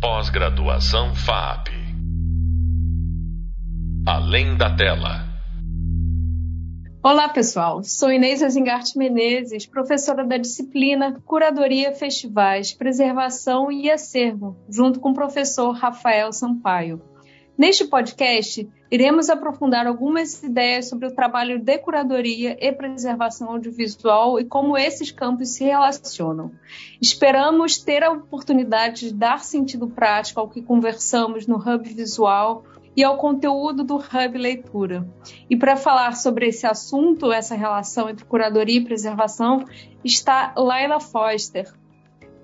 Pós-graduação FAP. Além da tela. Olá, pessoal. Sou Inês Azingarte Menezes, professora da disciplina Curadoria, Festivais, Preservação e Acervo, junto com o professor Rafael Sampaio. Neste podcast, iremos aprofundar algumas ideias sobre o trabalho de curadoria e preservação audiovisual e como esses campos se relacionam. Esperamos ter a oportunidade de dar sentido prático ao que conversamos no Hub Visual e ao conteúdo do Hub Leitura. E para falar sobre esse assunto, essa relação entre curadoria e preservação, está Laila Foster,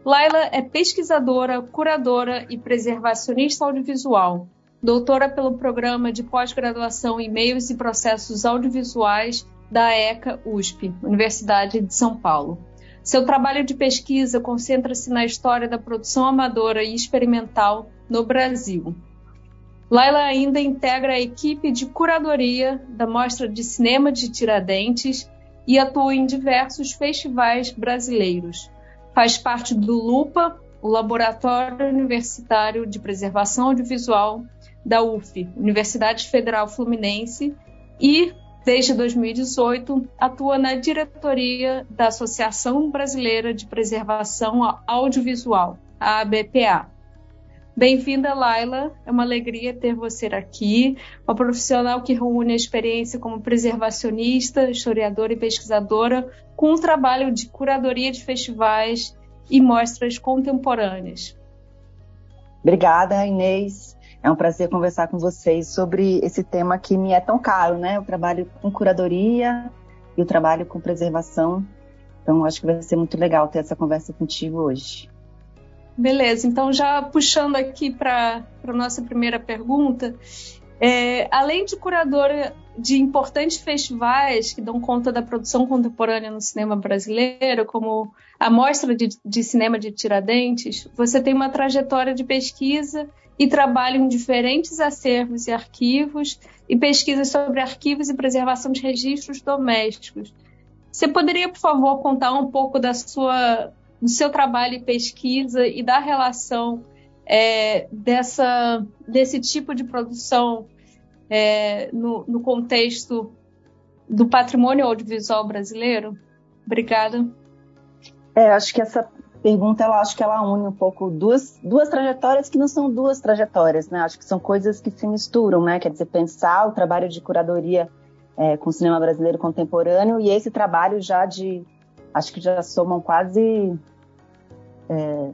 Laila é pesquisadora, curadora e preservacionista audiovisual doutora pelo Programa de Pós-Graduação em Meios e Processos Audiovisuais da ECA USP, Universidade de São Paulo. Seu trabalho de pesquisa concentra-se na história da produção amadora e experimental no Brasil. Laila ainda integra a equipe de curadoria da Mostra de Cinema de Tiradentes e atua em diversos festivais brasileiros. Faz parte do LUPA, o Laboratório Universitário de Preservação Audiovisual da UF, Universidade Federal Fluminense, e desde 2018 atua na diretoria da Associação Brasileira de Preservação Audiovisual, a ABPA. Bem-vinda, Laila. É uma alegria ter você aqui, uma profissional que reúne a experiência como preservacionista, historiadora e pesquisadora, com um trabalho de curadoria de festivais e mostras contemporâneas. Obrigada, Inês. É um prazer conversar com vocês sobre esse tema que me é tão caro, né? O trabalho com curadoria e o trabalho com preservação. Então, acho que vai ser muito legal ter essa conversa contigo hoje. Beleza, então já puxando aqui para a nossa primeira pergunta, é, além de curadora de importantes festivais que dão conta da produção contemporânea no cinema brasileiro, como a Mostra de, de Cinema de Tiradentes, você tem uma trajetória de pesquisa e trabalho em diferentes acervos e arquivos e pesquisas sobre arquivos e preservação de registros domésticos. Você poderia, por favor, contar um pouco da sua, do seu trabalho e pesquisa e da relação é, dessa, desse tipo de produção é, no, no contexto do patrimônio audiovisual brasileiro? Obrigada. É, acho que essa pergunta, ela acho que ela une um pouco duas, duas trajetórias que não são duas trajetórias, né? Acho que são coisas que se misturam, né? Quer dizer, pensar o trabalho de curadoria é, com o cinema brasileiro contemporâneo e esse trabalho já de, acho que já somam quase é,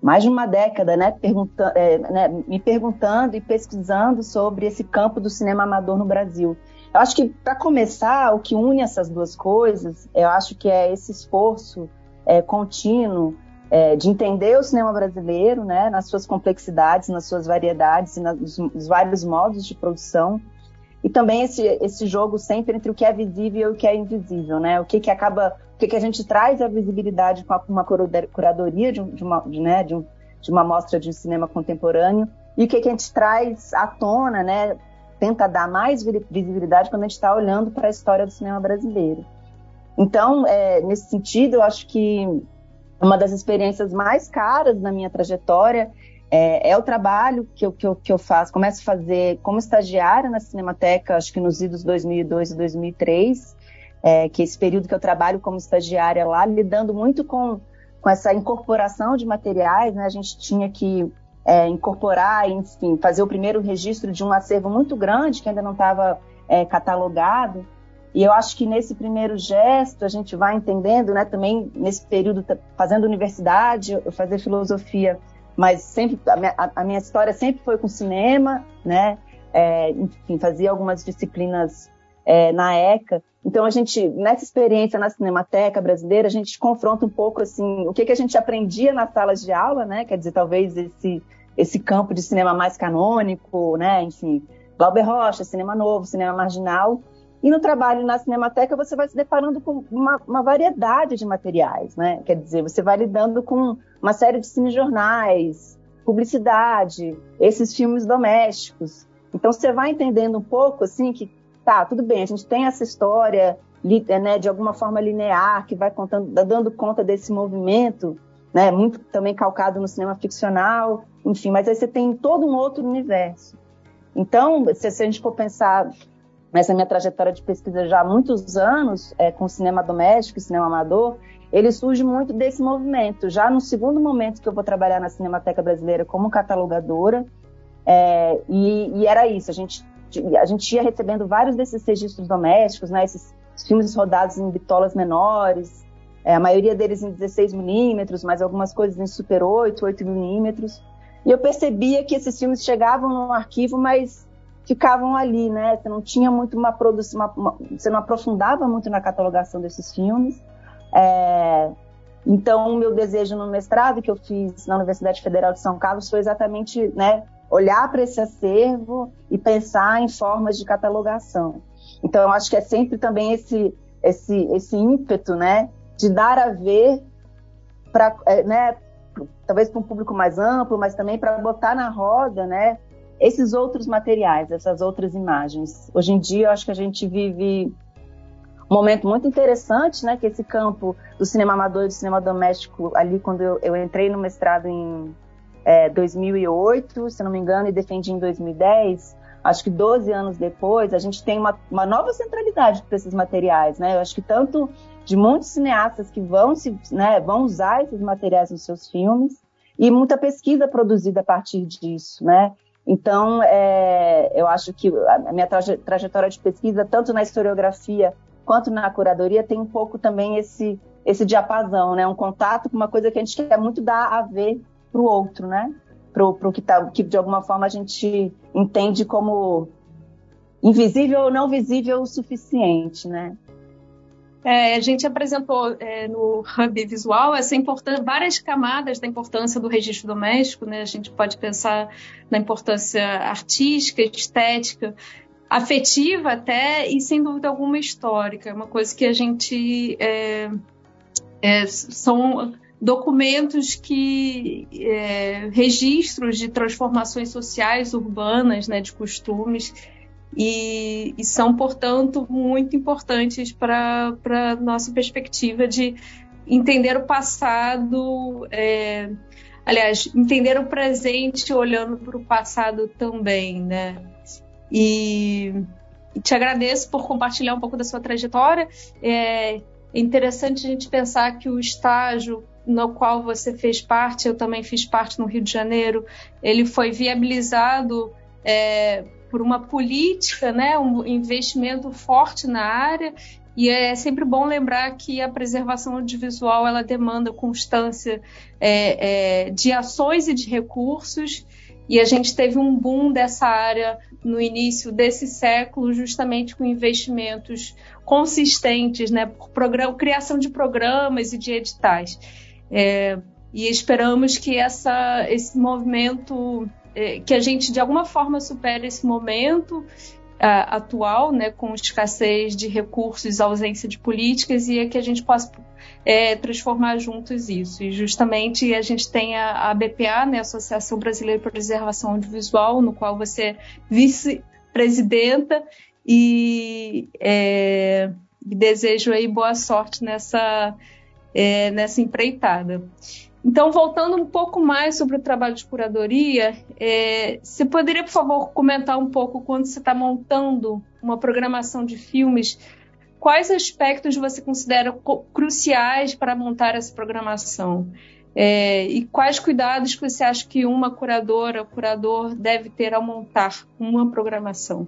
mais de uma década, né? Pergunta, é, né? Me perguntando e pesquisando sobre esse campo do cinema amador no Brasil. Eu acho que, para começar, o que une essas duas coisas, eu acho que é esse esforço é, contínuo é, de entender o cinema brasileiro, né, nas suas complexidades, nas suas variedades e nos, nos vários modos de produção, e também esse, esse jogo sempre entre o que é visível e o que é invisível, né? O que, que acaba, o que, que a gente traz a visibilidade com uma curadoria de, de uma, de, né, de, um, de uma mostra de cinema contemporâneo e o que, que a gente traz à tona, né? Tenta dar mais visibilidade quando a gente está olhando para a história do cinema brasileiro. Então, é, nesse sentido, eu acho que uma das experiências mais caras na minha trajetória é, é o trabalho que eu, que, eu, que eu faço, começo a fazer como estagiária na Cinemateca, acho que nos idos 2002 e 2003, é, que é esse período que eu trabalho como estagiária lá, lidando muito com, com essa incorporação de materiais, né? A gente tinha que é, incorporar, enfim, fazer o primeiro registro de um acervo muito grande que ainda não estava é, catalogado. E eu acho que nesse primeiro gesto a gente vai entendendo, né, também nesse período fazendo universidade, eu fazia filosofia, mas sempre a minha, a minha história sempre foi com cinema, né? É, enfim, fazia algumas disciplinas é, na ECA. Então a gente nessa experiência na Cinemateca brasileira a gente confronta um pouco assim o que que a gente aprendia nas salas de aula, né? Quer dizer, talvez esse esse campo de cinema mais canônico, né? Enfim, Glauber Rocha, cinema novo, cinema marginal e no trabalho na Cinemateca você vai se deparando com uma, uma, variedade de materiais, né? Quer dizer, você vai lidando com uma série de cinejornais, publicidade, esses filmes domésticos. Então você vai entendendo um pouco assim que tá, tudo bem, a gente tem essa história né, de alguma forma linear que vai contando, dando conta desse movimento, né, muito também calcado no cinema ficcional, enfim, mas aí você tem todo um outro universo. Então, se, se a gente for pensar nessa minha trajetória de pesquisa já há muitos anos, é, com cinema doméstico e cinema amador, ele surge muito desse movimento. Já no segundo momento que eu vou trabalhar na Cinemateca Brasileira como catalogadora, é, e, e, era isso, a gente, a gente ia recebendo vários desses registros domésticos, né, esses filmes rodados em bitolas menores, é, a maioria deles em 16 milímetros, mas algumas coisas em Super 8, 8 milímetros. E eu percebia que esses filmes chegavam no arquivo, mas ficavam ali, né? Você não tinha muito uma produção, uma, uma, você não aprofundava muito na catalogação desses filmes. É, então, o meu desejo no mestrado que eu fiz na Universidade Federal de São Carlos foi exatamente, né, olhar para esse acervo e pensar em formas de catalogação. Então, eu acho que é sempre também esse esse esse ímpeto, né, de dar a ver para, é, né, talvez para um público mais amplo, mas também para botar na roda, né, esses outros materiais, essas outras imagens. Hoje em dia, eu acho que a gente vive um momento muito interessante, né, que esse campo do cinema amador e do cinema doméstico, ali quando eu, eu entrei no mestrado em é, 2008, se não me engano, e defendi em 2010, acho que 12 anos depois, a gente tem uma, uma nova centralidade para esses materiais, né? Eu acho que tanto de muitos cineastas que vão, se, né, vão usar esses materiais nos seus filmes e muita pesquisa produzida a partir disso, né? Então, é, eu acho que a minha traje, trajetória de pesquisa, tanto na historiografia quanto na curadoria, tem um pouco também esse, esse diapasão, né? Um contato com uma coisa que a gente quer muito dar a ver para o outro, né? Para o que, tá, que de alguma forma a gente entende como invisível ou não visível o suficiente, né? É, a gente apresentou é, no Hub Visual essa várias camadas da importância do registro doméstico. Né? A gente pode pensar na importância artística, estética, afetiva até e, sem dúvida alguma, histórica. É uma coisa que a gente... É, é são documentos que... É, registros de transformações sociais, urbanas, né, de costumes e, e são, portanto, muito importantes para a nossa perspectiva de entender o passado, é, aliás, entender o presente olhando para o passado também, né? E, te agradeço por compartilhar um pouco da sua trajetória. É interessante a gente pensar que o estágio no qual você fez parte, eu também fiz parte no Rio de Janeiro, ele foi viabilizado é, por uma política, né, um investimento forte na área. E é sempre bom lembrar que a preservação audiovisual ela demanda constância é, é, de ações e de recursos. E a gente teve um boom dessa área no início desse século, justamente com investimentos consistentes, né, por programa, criação de programas e de editais. É, e esperamos que essa, esse movimento é, que a gente de alguma forma supere esse momento Uh, atual, né, com escassez de recursos, ausência de políticas, e é que a gente possa é, transformar juntos isso. E justamente a gente tem a, a BPA, né, Associação Brasileira de Preservação Audiovisual, no qual você é vice-presidenta, e é, desejo aí boa sorte nessa, é, nessa empreitada. Então, voltando um pouco mais sobre o trabalho de curadoria, é, você poderia, por favor, comentar um pouco quando você está montando uma programação de filmes, quais aspectos você considera cruciais para montar essa programação? É, e quais cuidados que você acha que uma curadora, curador deve ter ao montar uma programação?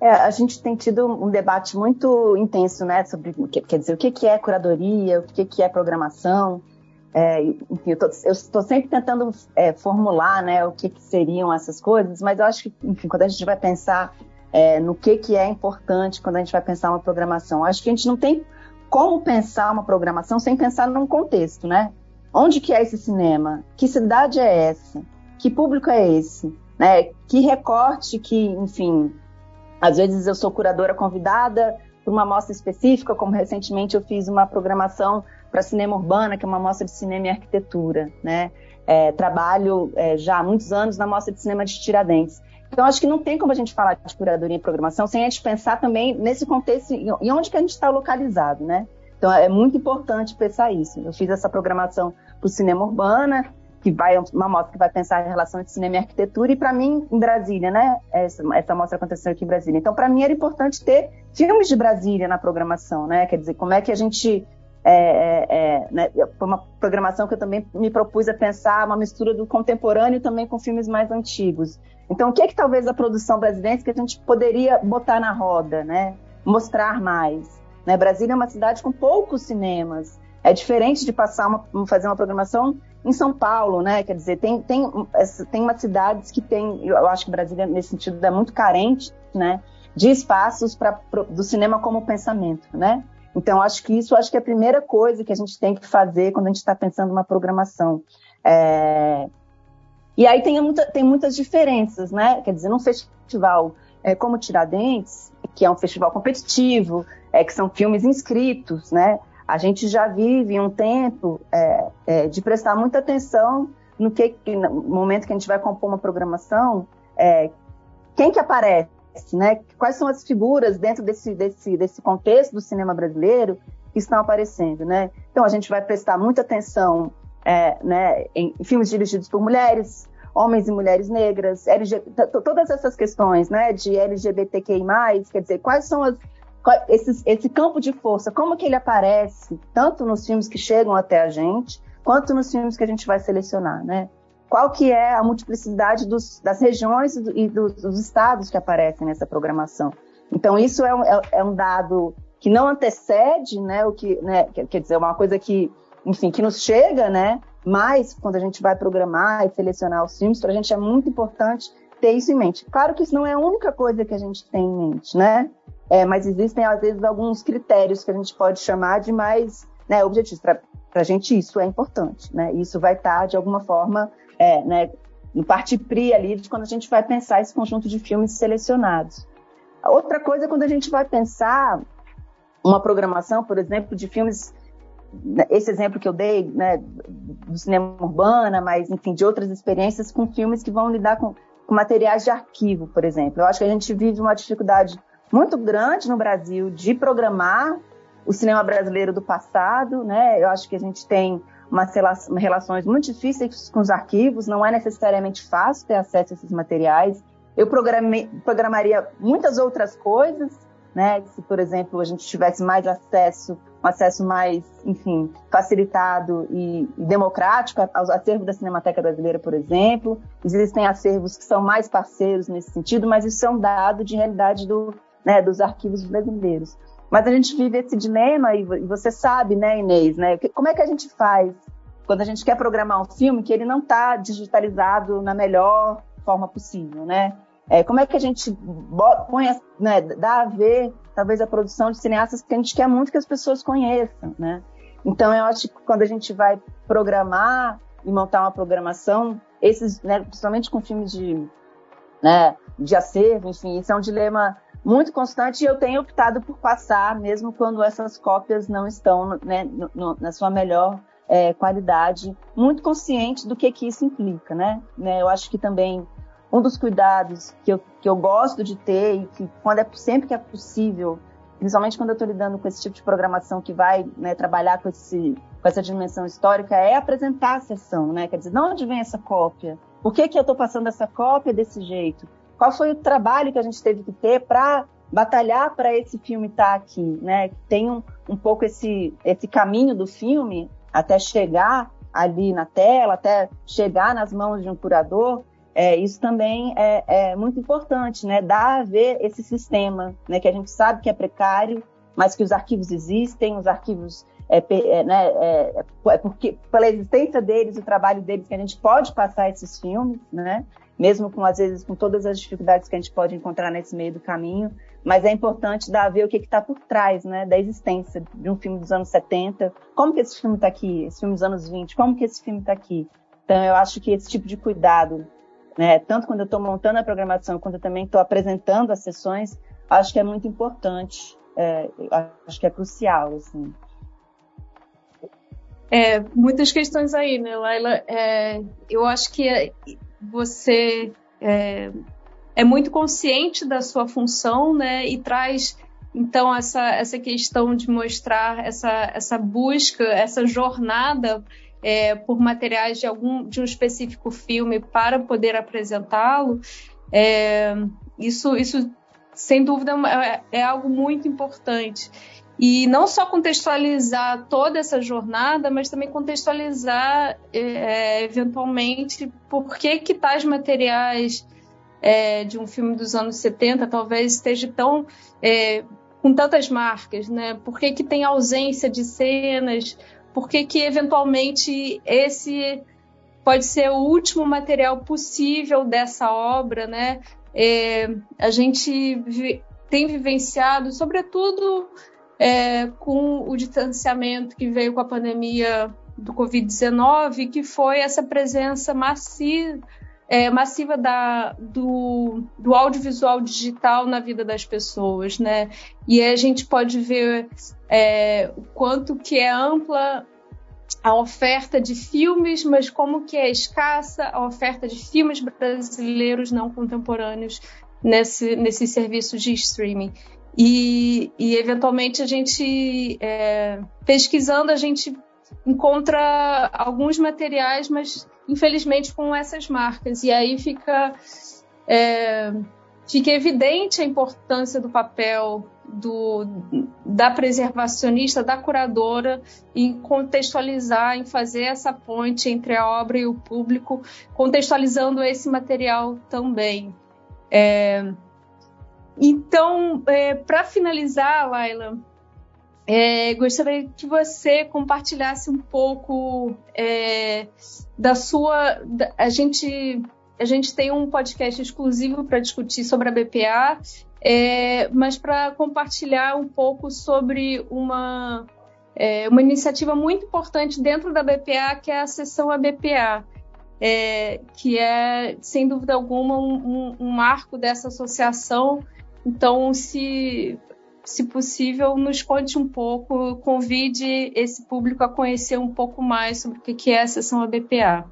É, a gente tem tido um debate muito intenso, né, sobre quer dizer o que é curadoria, o que é programação. É, enfim, eu estou sempre tentando é, formular né, o que, que, seriam essas coisas, mas eu acho que, enfim, quando a gente vai pensar é, no que, que é importante quando a gente vai pensar uma programação, acho que a gente não tem como pensar uma programação sem pensar num contexto, né? Onde que é esse cinema? Que cidade é essa? Que público é esse? Né? Que recorte que, enfim, às vezes eu sou curadora convidada para uma mostra específica, como recentemente eu fiz uma programação para Cinema Urbana, que é uma mostra de cinema e arquitetura, né? É, trabalho é, já há muitos anos na mostra de cinema de Tiradentes. Então, acho que não tem como a gente falar de curadoria e programação sem a gente pensar também nesse contexto e onde que a gente está localizado, né? Então é muito importante pensar isso. Eu fiz essa programação para o cinema urbana, que vai uma mostra que vai pensar a relação entre cinema e arquitetura, e para mim, em Brasília, né? Essa, essa mostra aconteceu aqui em Brasília. Então, para mim, era importante ter filmes de Brasília na programação, né? Quer dizer, como é que a gente. É, é, é, né? Foi uma programação que eu também me propus a pensar uma mistura do contemporâneo também com filmes mais antigos. Então, o que é que talvez a produção brasileira que a gente poderia botar na roda, né? Mostrar mais. Né? Brasília é uma cidade com poucos cinemas. É diferente de passar uma, fazer uma programação em São Paulo, né? Quer dizer, tem, tem, tem umas cidades que tem, eu acho que Brasília, nesse sentido, é muito carente, né? De espaços pra, do cinema como pensamento, né? Então, acho que isso acho que é a primeira coisa que a gente tem que fazer quando a gente está pensando uma programação. É... E aí tem, muita, tem muitas diferenças, né? Quer dizer, num festival é, como Tiradentes, que é um festival competitivo, é, que são filmes inscritos, né? A gente já vive um tempo é, é, de prestar muita atenção no que, no momento que a gente vai compor uma programação, é, quem que aparece, né? Quais são as figuras dentro desse, desse, desse contexto do cinema brasileiro que estão aparecendo, né? Então a gente vai prestar muita atenção, é, né, em filmes dirigidos por mulheres, homens e mulheres negras, todas essas questões, né, de LGBTQI+, quer dizer, quais são as, esse, esse campo de força, como que ele aparece, tanto nos filmes que chegam até a gente, quanto nos filmes que a gente vai selecionar, né? Qual que é a multiplicidade dos, das regiões e dos, dos, estados que aparecem nessa programação? Então, isso é um, é, é um dado que não antecede, né, o que, né, quer dizer, uma coisa que, enfim, que nos chega, né, mas quando a gente vai programar e selecionar os filmes, para a gente é muito importante ter isso em mente. Claro que isso não é a única coisa que a gente tem em mente, né? É, mas existem, às vezes, alguns critérios que a gente pode chamar de mais né, objetivos. Para a gente, isso é importante. Né? Isso vai estar, tá, de alguma forma, é, né, no parte pri ali de quando a gente vai pensar esse conjunto de filmes selecionados. Outra coisa é quando a gente vai pensar uma programação, por exemplo, de filmes, né, esse exemplo que eu dei, né, do cinema urbana, mas enfim, de outras experiências com filmes que vão lidar com, com materiais de arquivo, por exemplo. Eu acho que a gente vive uma dificuldade muito grande no Brasil de programar o cinema brasileiro do passado, né? Eu acho que a gente tem umas relações muito difíceis com os arquivos, não é necessariamente fácil ter acesso a esses materiais. Eu programei, programaria muitas outras coisas, né? Se, por exemplo, a gente tivesse mais acesso, um acesso mais, enfim, facilitado e, e democrático aos acervos da Cinemateca Brasileira, por exemplo. Existem acervos que são mais parceiros nesse sentido, mas isso é um dado de realidade do, né, dos arquivos brasileiros. Mas a gente vive esse dilema, e você sabe, né, Inês, né, como é que a gente faz quando a gente quer programar um filme que ele não está digitalizado na melhor forma possível, né? É, como é que a gente põe, né, dá a ver, talvez, a produção de cineastas que a gente quer muito que as pessoas conheçam, né? Então, eu acho que quando a gente vai programar e montar uma programação, esses, né, principalmente com filmes de, né, de acervo, enfim, isso é um dilema muito constante e eu tenho optado por passar, mesmo quando essas cópias não estão né, no, no, na sua melhor é, qualidade, muito consciente do que, que isso implica, né? né? Eu acho que também um dos cuidados que eu, que eu gosto de ter e que quando é sempre que é possível, principalmente quando eu estou lidando com esse tipo de programação que vai né, trabalhar com, esse, com essa dimensão histórica, é apresentar a sessão, né? Quer dizer, de onde vem essa cópia? Por que, que eu estou passando essa cópia desse jeito? qual foi o trabalho que a gente teve que ter para batalhar para esse filme estar tá aqui, né? Tem um, um pouco esse, esse caminho do filme até chegar ali na tela, até chegar nas mãos de um curador, é, isso também é, é, muito importante, né? Dar a ver esse sistema, né? Que a gente sabe que é precário, mas que os arquivos existem, os arquivos é, é, né, é, é, porque pela existência deles, o trabalho deles, que a gente pode passar esses filmes, né? mesmo com às vezes com todas as dificuldades que a gente pode encontrar nesse meio do caminho, mas é importante dar a ver o que está por trás, né, da existência de um filme dos anos 70, como que esse filme está aqui, esse filme dos anos 20, como que esse filme está aqui. Então eu acho que esse tipo de cuidado, né, tanto quando eu estou montando a programação, quanto eu também estou apresentando as sessões, acho que é muito importante, é, acho que é crucial, assim. É, muitas questões aí, né, Laila? É, eu acho que você é, muito consciente da sua função, né, e traz Então, essa, essa questão de mostrar essa, essa busca, essa jornada é, por materiais de algum de um específico filme para poder apresentá-lo, é, isso, isso sem dúvida é, é algo muito importante. E não só contextualizar toda essa jornada, mas também contextualizar é, eventualmente por que, que tais materiais é, de um filme dos anos 70 talvez esteja tão é, com tantas marcas, né? Por que, que tem ausência de cenas? Por que, que eventualmente esse pode ser o último material possível dessa obra, né? É, a gente vi, tem vivenciado, sobretudo é, com o distanciamento que veio com a pandemia do Covid-19, que foi essa presença massiva é, massiva da, do, do audiovisual digital na vida das pessoas, né? E a gente pode ver é, o quanto que é ampla a oferta de filmes, mas como que é escassa a oferta de filmes brasileiros não contemporâneos nesse, nesse serviço de streaming. E, e eventualmente a gente, é, pesquisando, a gente encontra alguns materiais, mas infelizmente com essas marcas. E aí fica, é, fica evidente a importância do papel do, da preservacionista, da curadora, em contextualizar, em fazer essa ponte entre a obra e o público, contextualizando esse material também. É, então, é, para finalizar, Laila, é, gostaria que você compartilhasse um pouco é, da sua. Da, a gente a gente tem um podcast exclusivo para discutir sobre a BPA, é, mas para compartilhar um pouco sobre uma é, uma iniciativa muito importante dentro da BPA, que é a sessão ABPA, é, que é, sem dúvida alguma, um, um, um marco dessa associação. Então, se se possível, nos conte um pouco, convide esse público a conhecer um pouco mais sobre o que é a sessão ABPA.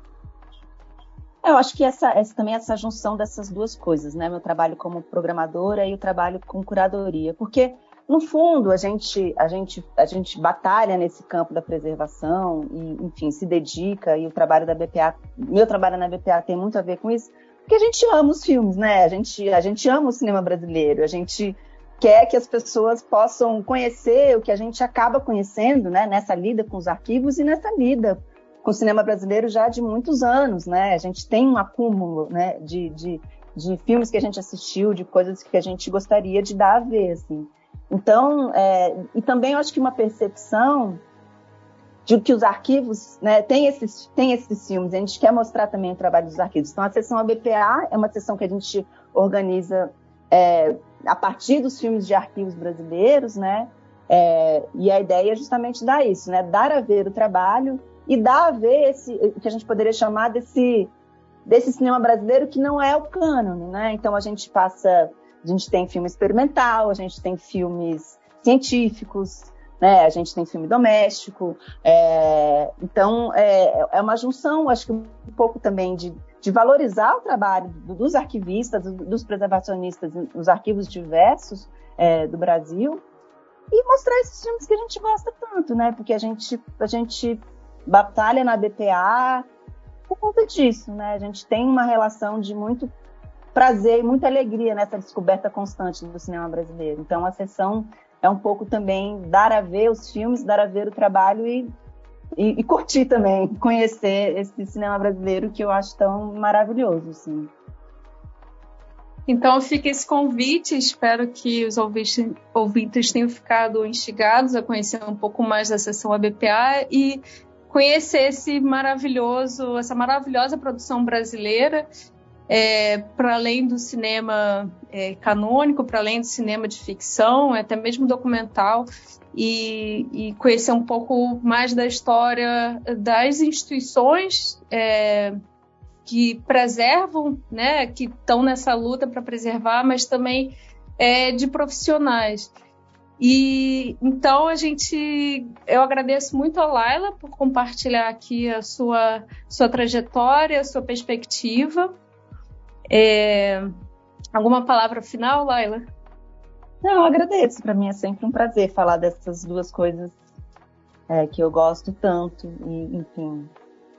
Eu acho que essa, essa também essa junção dessas duas coisas, né? Meu trabalho como programadora e o trabalho com curadoria, porque no fundo a gente a gente a gente batalha nesse campo da preservação e enfim se dedica e o trabalho da BPA, meu trabalho na BPA tem muito a ver com isso, porque a gente ama os filmes, né? A gente a gente ama o cinema brasileiro, a gente quer que as pessoas possam conhecer o que a gente acaba conhecendo, né, nessa lida com os arquivos e nessa lida com o cinema brasileiro já de muitos anos, né? A gente tem um acúmulo, né, de, de, de filmes que a gente assistiu, de coisas que a gente gostaria de dar a ver, assim. Então, é, e também eu acho que uma percepção de que os arquivos, né, tem esses, tem esses filmes, a gente quer mostrar também o trabalho dos arquivos. Então, a sessão ABPA é uma sessão que a gente organiza é, a partir dos filmes de arquivos brasileiros, né? É, e a ideia é justamente dar isso, né? Dar a ver o trabalho e dar a ver esse que a gente poderia chamar desse desse cinema brasileiro que não é o cânone, né? Então a gente passa, a gente tem filme experimental, a gente tem filmes científicos, né? A gente tem filme doméstico, é, então é, é uma junção, acho que um pouco também de de valorizar o trabalho dos arquivistas, dos preservacionistas nos arquivos diversos é, do Brasil e mostrar esses filmes que a gente gosta tanto, né? Porque a gente, a gente batalha na BPA por conta disso, né? A gente tem uma relação de muito prazer e muita alegria nessa descoberta constante do cinema brasileiro. Então a sessão é um pouco também dar a ver os filmes, dar a ver o trabalho e e, e, curtir também, conhecer esse cinema brasileiro que eu acho tão maravilhoso, assim. Então fica esse convite, espero que os ouvintes, tenham ficado instigados a conhecer um pouco mais da sessão ABPA e conhecer esse maravilhoso, essa maravilhosa produção brasileira é, para além do cinema é, canônico, para além do cinema de ficção, até mesmo documental, e, e, conhecer um pouco mais da história das instituições é, que preservam, né, que estão nessa luta para preservar, mas também é, de profissionais. E então a gente, eu agradeço muito a Laila por compartilhar aqui a sua sua trajetória, a sua perspectiva. É... Alguma palavra final, Laila? Não, eu agradeço. Para mim é sempre um prazer falar dessas duas coisas é, que eu gosto tanto. E, enfim,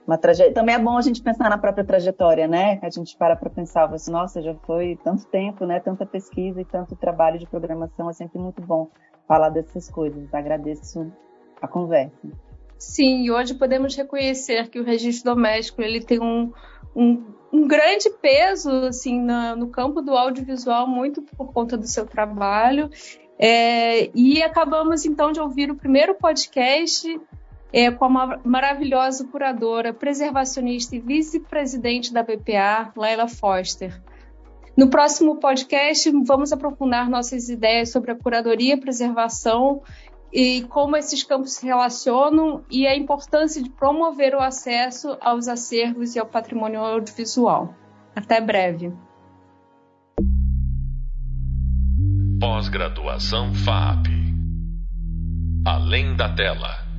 uma trajetória. Também é bom a gente pensar na própria trajetória, né? A gente para para pensar, assim, nossa, já foi tanto tempo, né? Tanta pesquisa e tanto trabalho de programação. É sempre muito bom falar dessas coisas. Agradeço a conversa. Sim, e hoje podemos reconhecer que o registro doméstico ele tem um, um, um grande peso assim na, no campo do audiovisual, muito por conta do seu trabalho. É, e acabamos então de ouvir o primeiro podcast é, com a maravilhosa curadora, preservacionista e vice-presidente da BPA, Laila Foster. No próximo podcast, vamos aprofundar nossas ideias sobre a curadoria, preservação e como esses campos se relacionam e a importância de promover o acesso aos acervos e ao patrimônio audiovisual. Até breve. Pós-graduação FAP. Além da tela.